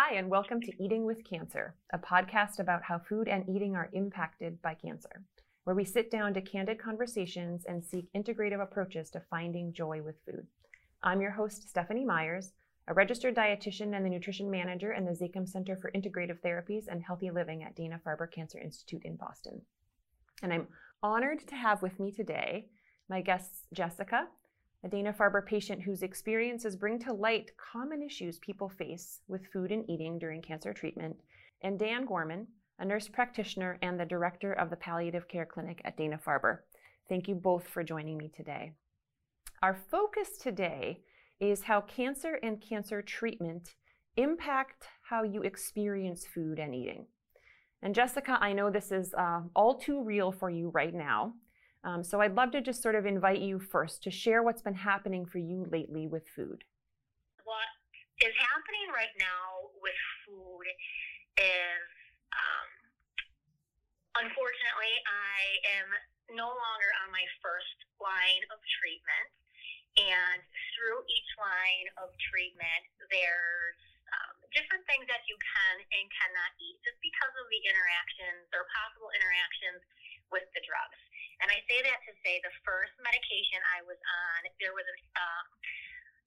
Hi, and welcome to Eating with Cancer, a podcast about how food and eating are impacted by cancer, where we sit down to candid conversations and seek integrative approaches to finding joy with food. I'm your host, Stephanie Meyers, a registered dietitian and the nutrition manager in the Zakim Center for Integrative Therapies and Healthy Living at Dana Farber Cancer Institute in Boston. And I'm honored to have with me today my guest, Jessica, a Dana Farber patient whose experiences bring to light common issues people face with food and eating during cancer treatment, and Dan Gorman, a nurse practitioner and the director of the palliative care clinic at Dana Farber. Thank you both for joining me today. Our focus today is how cancer and cancer treatment impact how you experience food and eating. And Jessica, I know this is uh, all too real for you right now. Um, so I'd love to just sort of invite you first to share what's been happening for you lately with food. What is happening right now with food is, um, unfortunately, I am no longer on my first line of treatment. And through each line of treatment, there's um, different things that you can and cannot eat just because of the interactions or possible interactions with the drugs. And I say that to say the first medication I was on, there was an, um,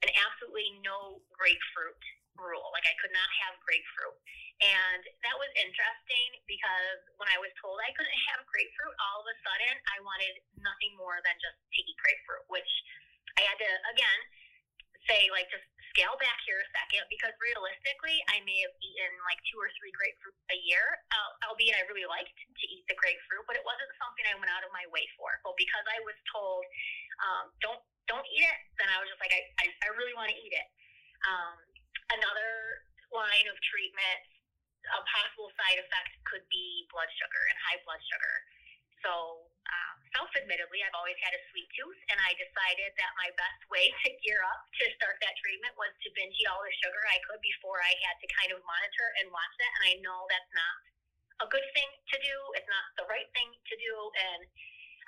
an absolutely no grapefruit rule. Like I could not have grapefruit. And that was interesting because when I was told I couldn't have grapefruit, all of a sudden I wanted nothing more than just to eat grapefruit, which I had to, again, say, like, just scale back here a second because realistically, I may have eaten like two or three grapefruit a year, uh, albeit I really liked to eat the grapefruit, but it wasn't something I went out of my way for. But because I was told, um, don't don't eat it, then I was just like, I, I, I really want to eat it. Um, another line of treatment, a possible side effect could be blood sugar and high blood sugar. So um, self-admittedly, I've always had a sweet tooth, and I decided that my best way to gear up to start that treatment was to binge eat all the sugar I could before I had to kind of monitor and watch that. And I know that's not a good thing to do. It's not the right thing to do, and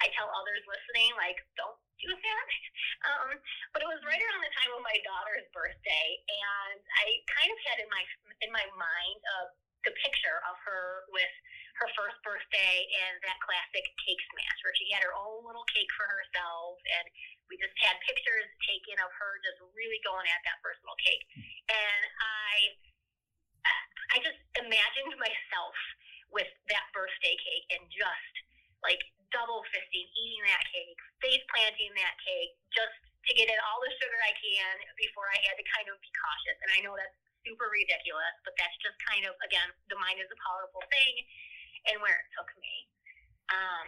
I tell others listening, like, don't do that. Um, but it was right around the time of my daughter's birthday, and I kind of had in my in my mind of the picture of her with her first birthday and that classic cake smash where she had her own little cake for herself and we just had pictures taken of her just really going at that first little cake. And i i just imagined myself with that birthday cake and just like double fisting eating that cake face planting that cake just to get in all the sugar i can before i had to kind of be cautious. And i know that's super ridiculous but that's just kind of again the mind is a powerful thing and where it took me. Um,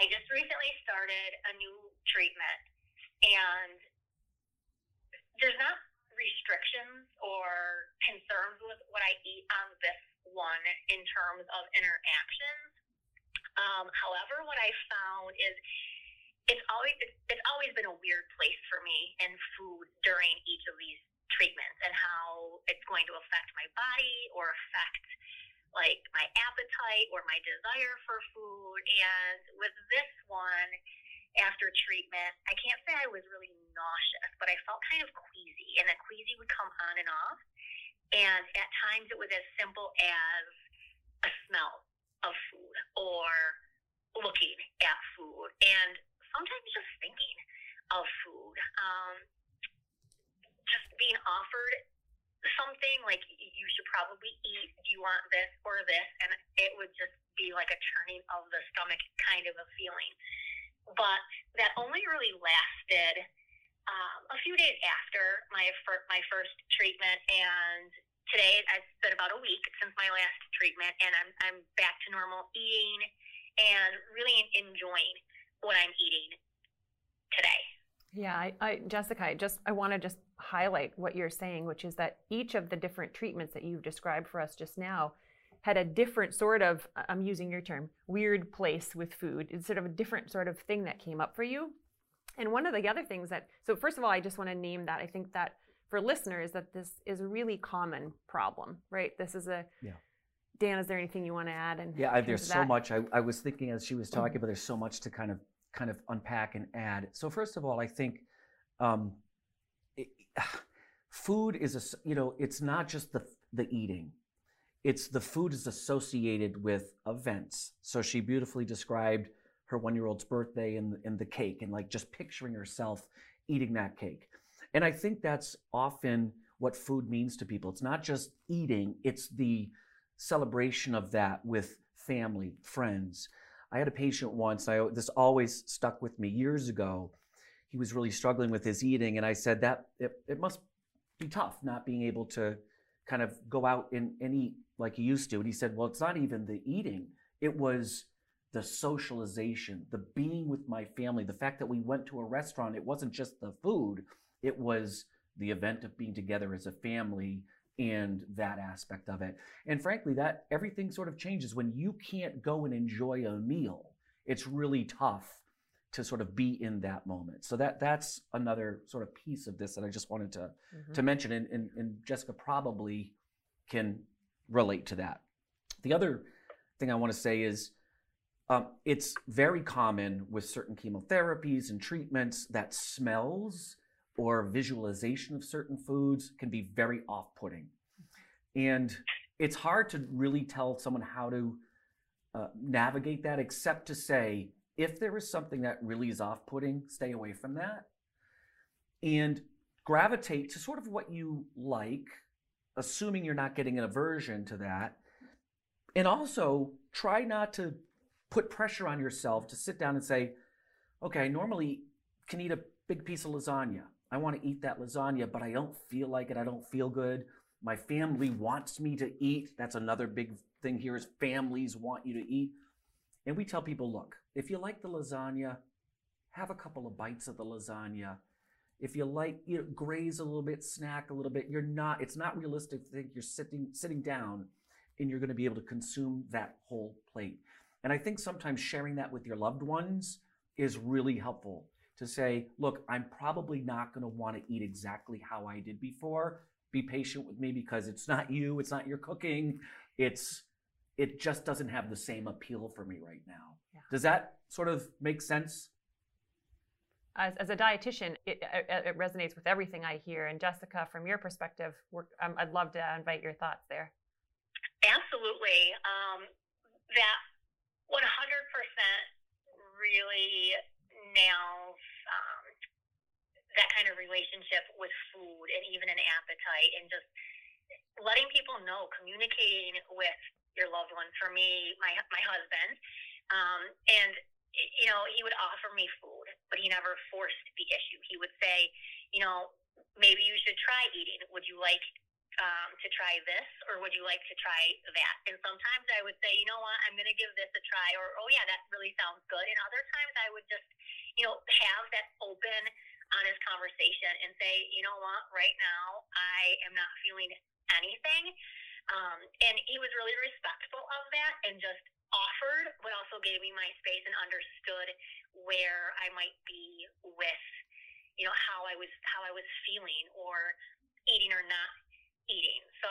I just recently started a new treatment, and there's not restrictions or concerns with what I eat on this one in terms of interactions. Um, however, what I found is it's always it's always been a weird place for me in food during each of these treatments and how it's going to affect my body or affect like my appetite or my desire for food. And with this one, after treatment, I can't say I was really nauseous, but I felt kind of queasy, and the queasy would come on and off. And at times it was as simple as a smell of food or looking at food, and sometimes just thinking of food. Um, being offered something like you should probably eat. Do you want this or this? And it would just be like a turning of the stomach kind of a feeling. But that only really lasted um, a few days after my fir- my first treatment, and today it's been about a week since my last treatment, and I'm I'm back to normal eating and really enjoying what I'm eating today. Yeah, I, I Jessica, I just I want to just highlight what you're saying, which is that each of the different treatments that you've described for us just now had a different sort of I'm using your term weird place with food. It's sort of a different sort of thing that came up for you. And one of the other things that so first of all, I just want to name that I think that for listeners that this is a really common problem, right? This is a yeah. Dan, is there anything you want to add? And yeah, there's so much. I, I was thinking as she was talking, mm-hmm. but there's so much to kind of kind of unpack and add. So first of all, I think um, it, food is a you know it's not just the the eating. It's the food is associated with events. So she beautifully described her one year old's birthday and, and the cake and like just picturing herself eating that cake. And I think that's often what food means to people. It's not just eating, it's the celebration of that with family, friends. I had a patient once, I, this always stuck with me years ago. He was really struggling with his eating, and I said that it, it must be tough not being able to kind of go out and, and eat like he used to. And he said, Well, it's not even the eating, it was the socialization, the being with my family, the fact that we went to a restaurant. It wasn't just the food, it was the event of being together as a family and that aspect of it. And frankly, that everything sort of changes when you can't go and enjoy a meal. It's really tough to sort of be in that moment. So that that's another sort of piece of this that I just wanted to mm-hmm. to mention. And, and, and Jessica probably can relate to that. The other thing I want to say is um, it's very common with certain chemotherapies and treatments that smells or visualization of certain foods can be very off putting. And it's hard to really tell someone how to uh, navigate that, except to say, if there is something that really is off putting, stay away from that. And gravitate to sort of what you like, assuming you're not getting an aversion to that. And also try not to put pressure on yourself to sit down and say, okay, I normally can eat a big piece of lasagna. I want to eat that lasagna, but I don't feel like it. I don't feel good. My family wants me to eat. That's another big thing here is families want you to eat. And we tell people, look, if you like the lasagna, have a couple of bites of the lasagna. If you like, you know, graze a little bit, snack a little bit. You're not. It's not realistic to think you're sitting sitting down and you're going to be able to consume that whole plate. And I think sometimes sharing that with your loved ones is really helpful to say, look, I'm probably not going to want to eat exactly how I did before. Be patient with me because it's not you, it's not your cooking. It's it just doesn't have the same appeal for me right now. Yeah. Does that sort of make sense? As, as a dietitian, it, it, it, resonates with everything I hear. And Jessica, from your perspective, um, I'd love to invite your thoughts there. Absolutely. Um, that 100% really nails um, that kind of relationship with food and even an appetite and just letting people know, communicating with your loved one. For me, my my husband, um, and you know, he would offer me food, but he never forced the issue. He would say, you know, maybe you should try eating. Would you like um, to try this or would you like to try that? And sometimes I would say, you know what, I'm going to give this a try, or oh yeah, that really sounds good. And other times I would just you know, have that open, honest conversation and say, you know what, right now I am not feeling anything. Um, and he was really respectful of that and just offered, but also gave me my space and understood where I might be with, you know, how I was how I was feeling or eating or not eating. So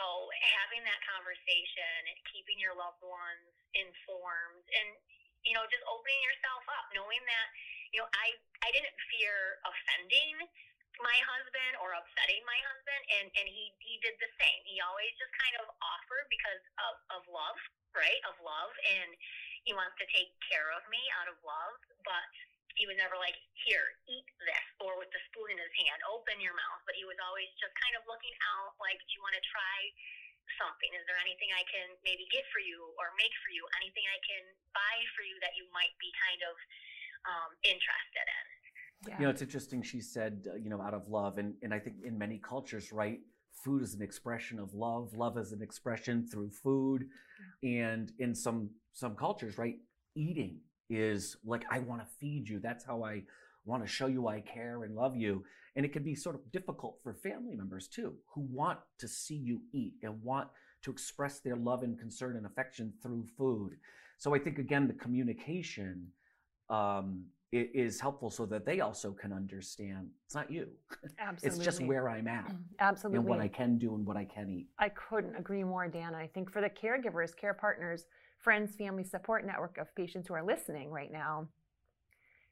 having that conversation, keeping your loved ones informed, and you know, just opening yourself up, knowing that you know, I I didn't fear offending my husband or upsetting my husband and and he he did the same. He always just kind of offered because of of love right? Of love and he wants to take care of me out of love but he was never like here eat this or with the spoon in his hand open your mouth but he was always just kind of looking out like do you want to try something? Is there anything i can maybe get for you or make for you? Anything i can buy for you that you might be kind of um, interested in. Yeah. You know, it's interesting. She said, uh, you know, out of love, and and I think in many cultures, right, food is an expression of love. Love is an expression through food, yeah. and in some some cultures, right, eating is like I want to feed you. That's how I want to show you I care and love you. And it can be sort of difficult for family members too, who want to see you eat and want to express their love and concern and affection through food. So I think again, the communication um, is helpful so that they also can understand it's not you. Absolutely. it's just where I'm at. Absolutely. And what I can do and what I can eat. I couldn't agree more, Dan. I think for the caregivers, care partners, friends, family support network of patients who are listening right now,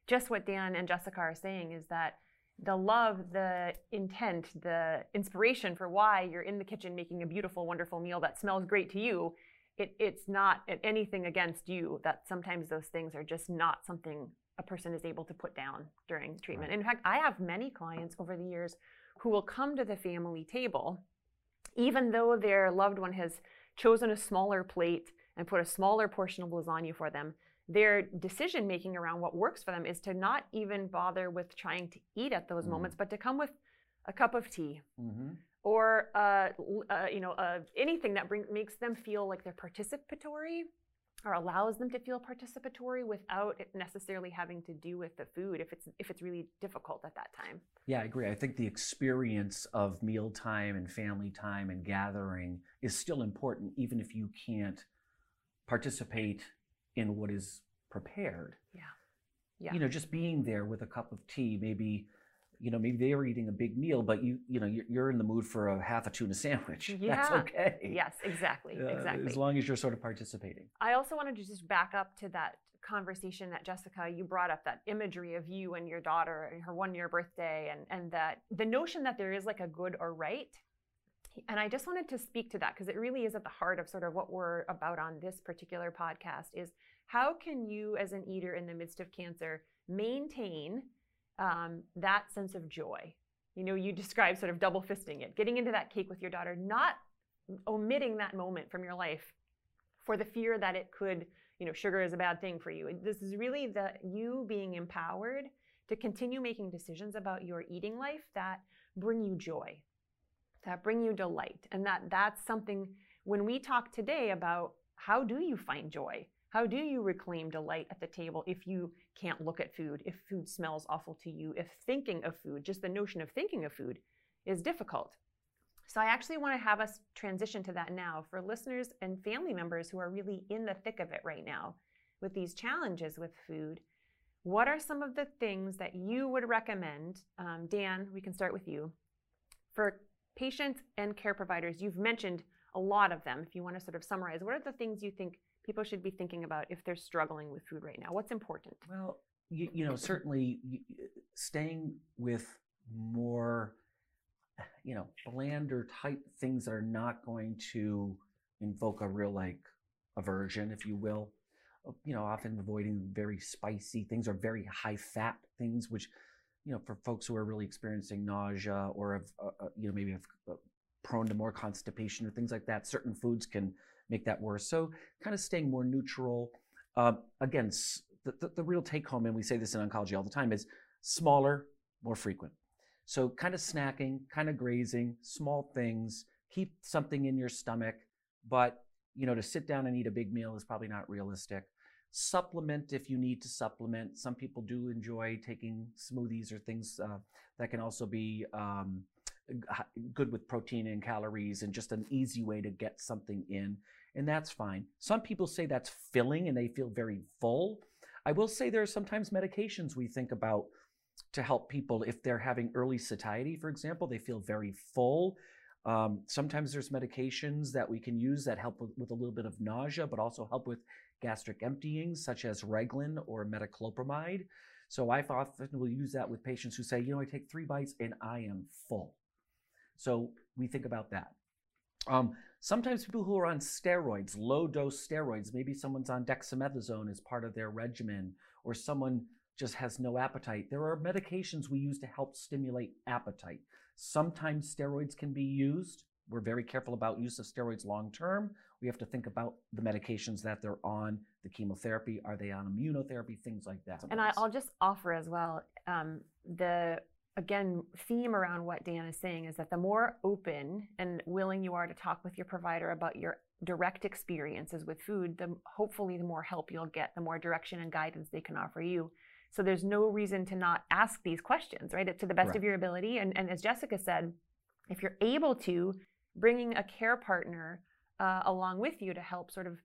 just what Dan and Jessica are saying is that the love, the intent, the inspiration for why you're in the kitchen making a beautiful, wonderful meal that smells great to you, it, it's not anything against you. That sometimes those things are just not something a person is able to put down during treatment. Right. In fact, I have many clients over the years who will come to the family table, even though their loved one has chosen a smaller plate and put a smaller portion of lasagna for them their decision making around what works for them is to not even bother with trying to eat at those mm moments, but to come with a cup of tea mm-hmm. Or uh, uh, you know uh, anything that bring, makes them feel like they're participatory or allows them to feel participatory without it necessarily having to do with the food if it's if it's really difficult at that time. Yeah, I agree. I think the experience of mealtime and family time and gathering is still important even if you can't participate in what is prepared. Yeah. Yeah. You know, just being there with a cup of tea, maybe, you know, maybe they were eating a big meal, but you, you know, you're, you're in the mood for a half a tuna sandwich. Yeah. That's okay. Yes, exactly. Uh, exactly. As long as you're sort of participating. I also wanted to just back up to that conversation that Jessica, you brought up that imagery of you and your daughter and her one year birthday and, and that the notion that there is like a good or right and I just wanted to speak to that because it really is at the heart of sort of what we're about on this particular podcast is how can you as an eater in the midst of cancer maintain um, that sense of joy? You know, you describe sort of double fisting it, getting into that cake with your daughter, not omitting that moment from your life for the fear that it could, you know, sugar is a bad thing for you. This is really the you being empowered to continue making decisions about your eating life that bring you joy, that bring you delight. And that that's something when we talk today about how do you find joy? How do you reclaim delight at the table if you can't look at food, if food smells awful to you, if thinking of food, just the notion of thinking of food, is difficult? So I actually want to have us transition to that now for listeners and family members who are really in the thick of it right now with these challenges with food. What are some of the things that you would recommend? Um, Dan, we can start with you. For patients and care providers, you've mentioned a lot of them. If you want to sort of summarize, what are the things you think people should be thinking about if they're struggling with food right now? What's important? Well, you, you know, certainly staying with more, you know, blander type things that are not going to invoke a real like aversion, if you will. You know, often avoiding very spicy things or very high fat things, which you know, for folks who are really experiencing nausea or have, uh, uh, you know, maybe have uh, prone to more constipation or things like that, certain foods can make that worse. So, kind of staying more neutral. Uh, again, the, the, the real take home, and we say this in oncology all the time, is smaller, more frequent. So, kind of snacking, kind of grazing, small things, keep something in your stomach, but you know, to sit down and eat a big meal is probably not realistic. Supplement if you need to supplement. Some people do enjoy taking smoothies or things uh, that can also be um, good with protein and calories and just an easy way to get something in. And that's fine. Some people say that's filling and they feel very full. I will say there are sometimes medications we think about to help people if they're having early satiety, for example, they feel very full. Um, sometimes there's medications that we can use that help with, with, a little bit of nausea, but also help with gastric emptying, such as Reglan or metoclopramide. So I often will use that with patients who say, you know, I take three bites and I am full. So we think about that. Um, sometimes people who are on steroids, low dose steroids, maybe someone's on dexamethasone as part of their regimen, or someone just has no appetite. There are medications we use to help stimulate appetite. Sometimes steroids can be used. We're very careful about use of steroids long term. We have to think about the medications that they're on, the chemotherapy, are they on immunotherapy, things like that. And I'll just offer as well um, the again theme around what Dan is saying is that the more open and willing you are to talk with your provider about your direct experiences with food, the hopefully the more help you'll get, the more direction and guidance they can offer you. So there's no reason to not ask these questions, right? To the best of your ability. And, and as Jessica said, if you're able to, bringing a care partner uh, along with you to help sort of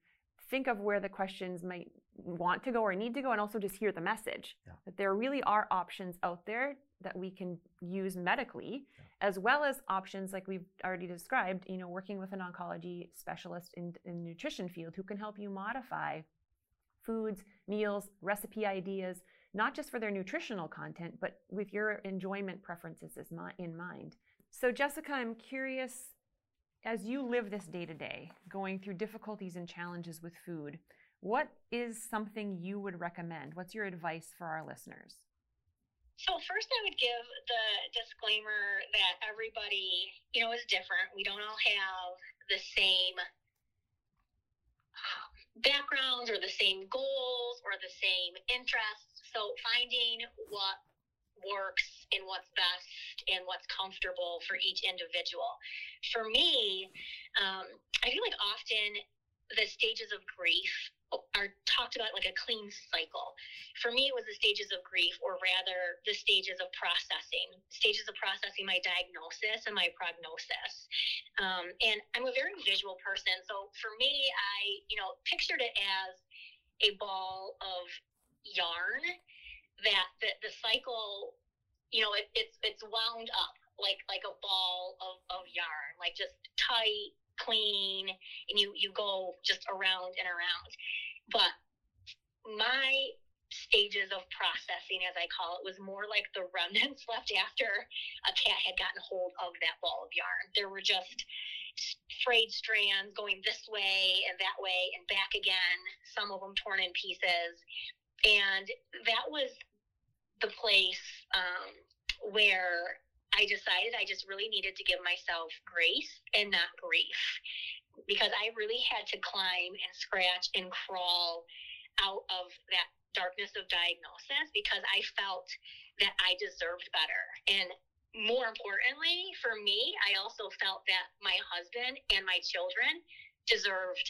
think of where the questions might want to go or need to go and also just hear the message yeah. that there really are options out there that we can use medically yeah. as well as options like we've already described you know working with an oncology specialist in, in nutrition field who can help you modify foods meals recipe ideas not just for their nutritional content, but with your enjoyment preferences in mind. So, Jessica, I'm curious as you live this day to day, going through difficulties and challenges with food, what is something you would recommend? What's your advice for our listeners? So first I would give the disclaimer that everybody, you know, is different. We don't all have the same um, backgrounds or the same goals or the same interests. So finding what works and what's best and what's comfortable for each individual. For me, um, I feel like often the stages of grief are talked about like a clean cycle. For me, it was the stages of grief, or rather, the stages of processing, stages of processing my diagnosis and my prognosis. Um, and I'm a very visual person, so for me, I you know pictured it as a ball of yarn that the, the cycle, you know, it, it's it's wound up like like a ball of, of yarn, like just tight clean and you you go just around and around but my stages of processing, as I call it, was more like the remnants left after a cat had gotten hold of that ball of yarn. There were just frayed strands going this way and that way and back again, some of them torn in pieces. And that was the place um, where I decided I just really needed to give myself grace and not grief because I really had to climb and scratch and crawl out of that darkness of diagnosis because I felt that I deserved better. And more importantly, for me, I also felt that my husband and my children deserved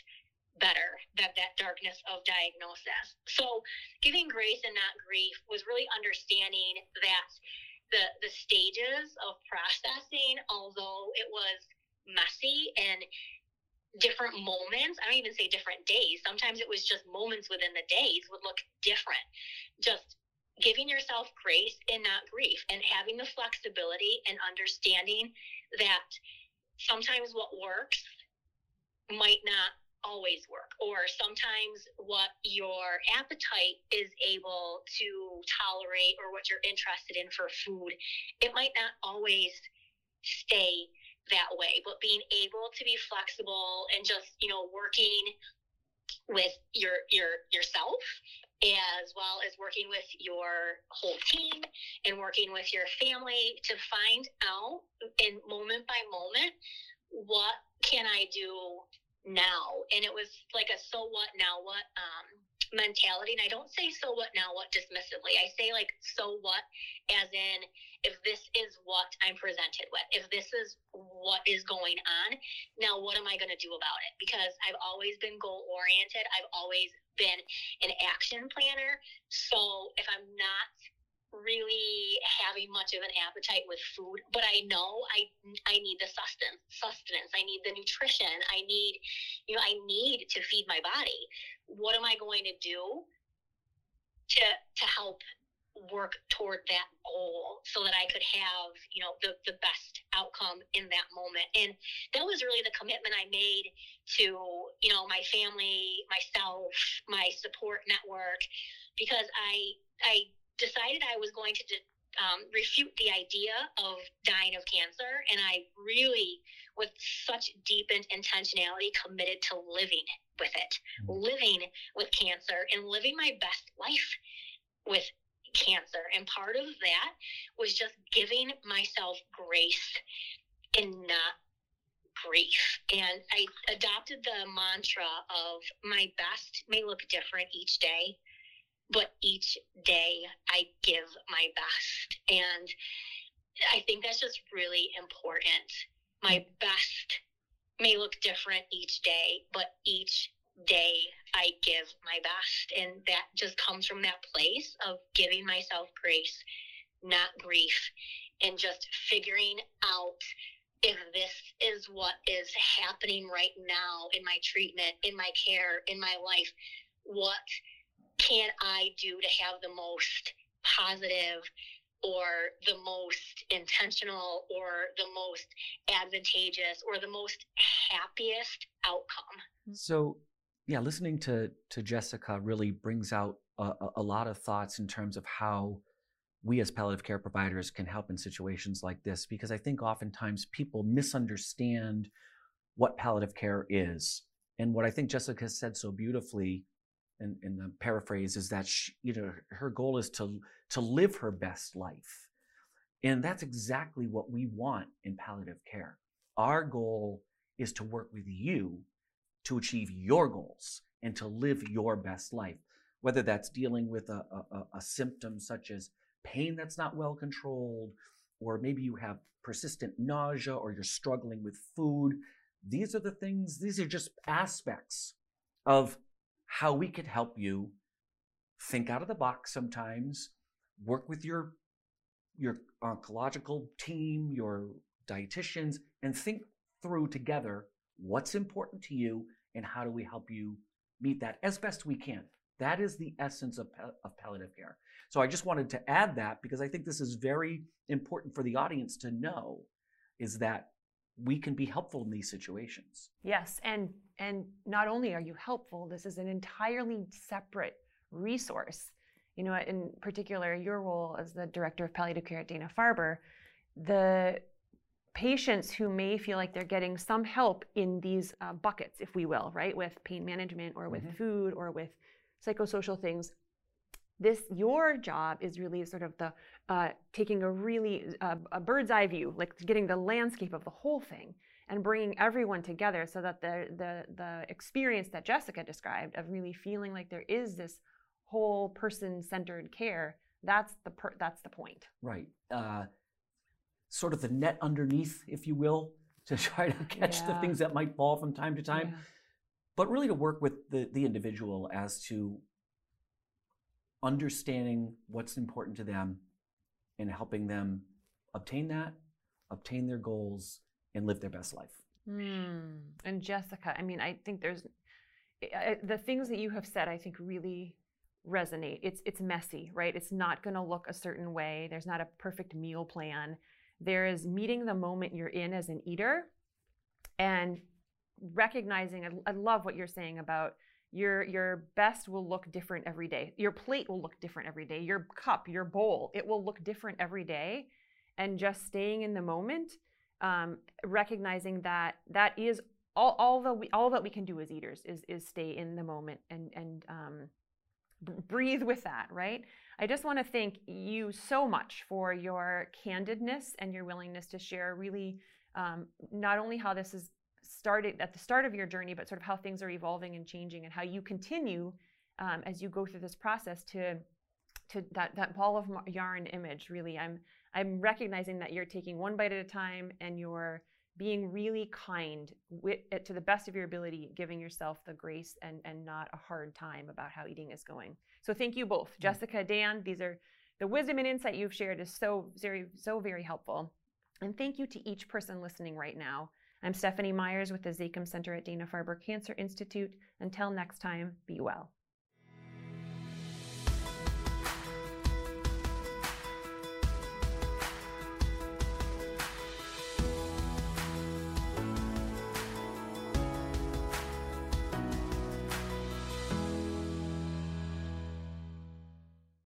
better that that darkness of diagnosis so giving grace and not grief was really understanding that the the stages of processing although it was messy and different moments. I don't even say different days. Sometimes it was just moments within the days would look different. Just giving yourself grace and not grief and having the flexibility and understanding that sometimes what works might not always work or sometimes what your appetite is able to tolerate or what you're interested in for food it might not always stay that way. But being able to be flexible and just you know working with your your yourself as well as working with your whole team and working with your family to find out in moment by moment what can i do now and it was like a so what now what um mentality and i don't say so what now what dismissively i say like so what as in if this is what I'm presented with, if this is what is going on, now what am I going to do about it? Because I've always been goal oriented, I've always been an action planner. So if I'm not really having much of an appetite with food, but I know I I need the sustenance, sustenance. I need the nutrition. I need, you know, I need to feed my body. What am I going to do to to help work toward that goal so that I could have, you know, the, the best outcome in that moment. And that was really the commitment I made to, you know, my family, myself, my support network, because I, I decided I was going to um, refute the idea of dying of cancer. And I really, with such deep intentionality, committed to living with it, mm-hmm. living with cancer and living my best life with cancer. And part of that was just giving myself grace and not grief. And I adopted the mantra of my best may look different each day, but each day I give my best. And I think that's just really important. My mm. best may look different each day, but each day I give my best. And that just comes from that place of giving myself grace, not grief, and just figuring out if this is what is happening right now in my treatment, in my care, in my life, what can I do to have the most positive or the most intentional or the most advantageous or the most happiest outcome? So yeah, listening to to Jessica really brings out a, a lot of thoughts in terms of how we as palliative care providers can help in situations like this because I think oftentimes people misunderstand what palliative care is. And what I think Jessica said so beautifully in the paraphrase is that she, you know her goal is to to live her best life. And that's exactly what we want in palliative care. Our goal is to work with you to achieve your goals and to live your best life, whether that's dealing with a, a, a symptom such as pain that's not well controlled, or maybe you have persistent nausea or you're struggling with food. These are the things, these are just aspects of how we could help you think out of the box sometimes, work with your your oncological team, your dietitians, and think through together what's important to you and how do we help you meet that as best we can. That is the essence of, of palliative care. So I just wanted to add that because I think this is very important for the audience to know is that we can be helpful in these situations. Yes, and and not only are you helpful, this is an entirely separate resource. You know, in particular, your role as the director of palliative care at Dana Farber, the patients who may feel like they're getting some help in these uh, buckets, if we will, right, with pain management or with mm-hmm. food or with psychosocial things. This your job is really sort of the uh, taking a really uh, a bird's eye view, like getting the landscape of the whole thing and bringing everyone together so that the the the experience that Jessica described of really feeling like there is this whole person centered care that's the per- that's the point right uh, sort of the net underneath if you will to try to catch yeah. the things that might fall from time to time yeah. but really to work with the the individual as to understanding what's important to them and helping them obtain that obtain their goals and live their best life. Mm. And Jessica, I mean, I think there's I, the things that you have said. I think really resonate. It's it's messy, right? It's not going to look a certain way. There's not a perfect meal plan. There is meeting the moment you're in as an eater, and recognizing. I, I love what you're saying about your your best will look different every day. Your plate will look different every day. Your cup, your bowl, it will look different every day. And just staying in the moment um, recognizing that that is all, all that we all that we can do as eaters is is stay in the moment and and um, breathe with that right i just want to thank you so much for your candidness and your willingness to share really um, not only how this is started at the start of your journey but sort of how things are evolving and changing and how you continue um, as you go through this process to to that that ball of yarn image really i'm I'm recognizing that you're taking one bite at a time and you're being really kind with, eh, to the best of your ability, giving yourself the grace and, and not a hard time about how eating is going. So thank you both. Jessica, Dan, these are the wisdom and insight you've shared is so very, so very helpful. And thank you to each person listening right now. I'm Stephanie Meyers with the Zakim Center at Dana-Farber Cancer Institute. Until next time, be well.